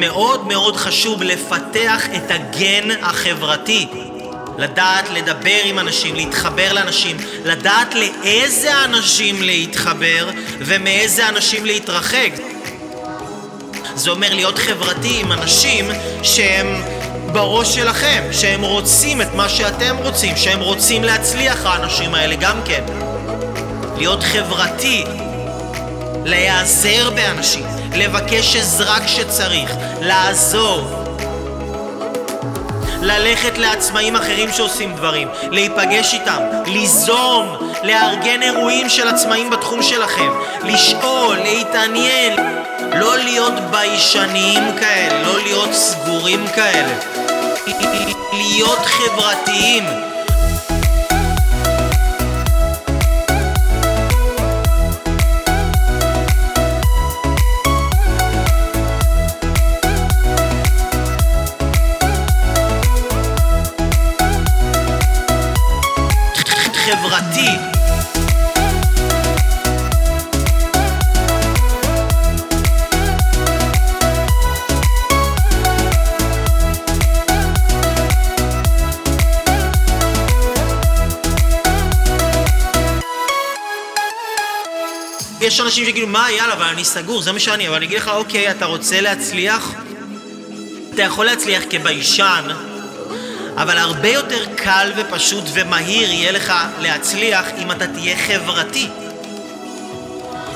מאוד מאוד חשוב לפתח את הגן החברתי. לדעת לדבר עם אנשים, להתחבר לאנשים, לדעת לאיזה אנשים להתחבר ומאיזה אנשים להתרחק. זה אומר להיות חברתי עם אנשים שהם בראש שלכם, שהם רוצים את מה שאתם רוצים, שהם רוצים להצליח האנשים האלה גם כן. להיות חברתי, להיעזר באנשים, לבקש עזרה כשצריך, לעזור. ללכת לעצמאים אחרים שעושים דברים, להיפגש איתם, ליזום, לארגן אירועים של עצמאים בתחום שלכם, לשאול, להתעניין, לא להיות ביישניים כאלה, לא להיות סגורים כאלה, להיות חברתיים. חברתי. יש אנשים שיגידו, מה, יאללה, אבל אני סגור, זה מה שאני, אבל אני אגיד לך, אוקיי, אתה רוצה להצליח? אתה יכול להצליח כביישן, אבל הרבה יותר קל ופשוט ומהיר יהיה לך להצליח אם אתה תהיה חברתי.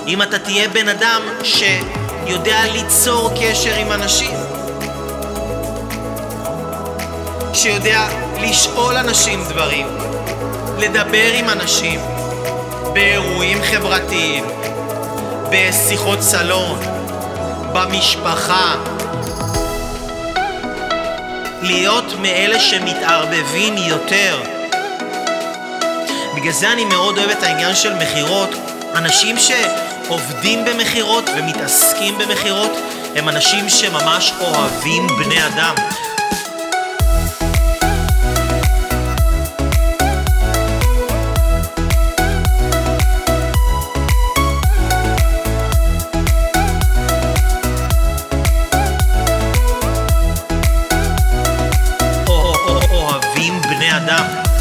אם אתה תהיה בן אדם שיודע ליצור קשר עם אנשים. שיודע לשאול אנשים דברים, לדבר עם אנשים, באירועים חברתיים, בשיחות סלון, במשפחה, להיות מאלה שמתערבבים יותר. בגלל זה אני מאוד אוהב את העניין של מכירות. אנשים שעובדים במכירות ומתעסקים במכירות הם אנשים שממש אוהבים בני אדם. Adam.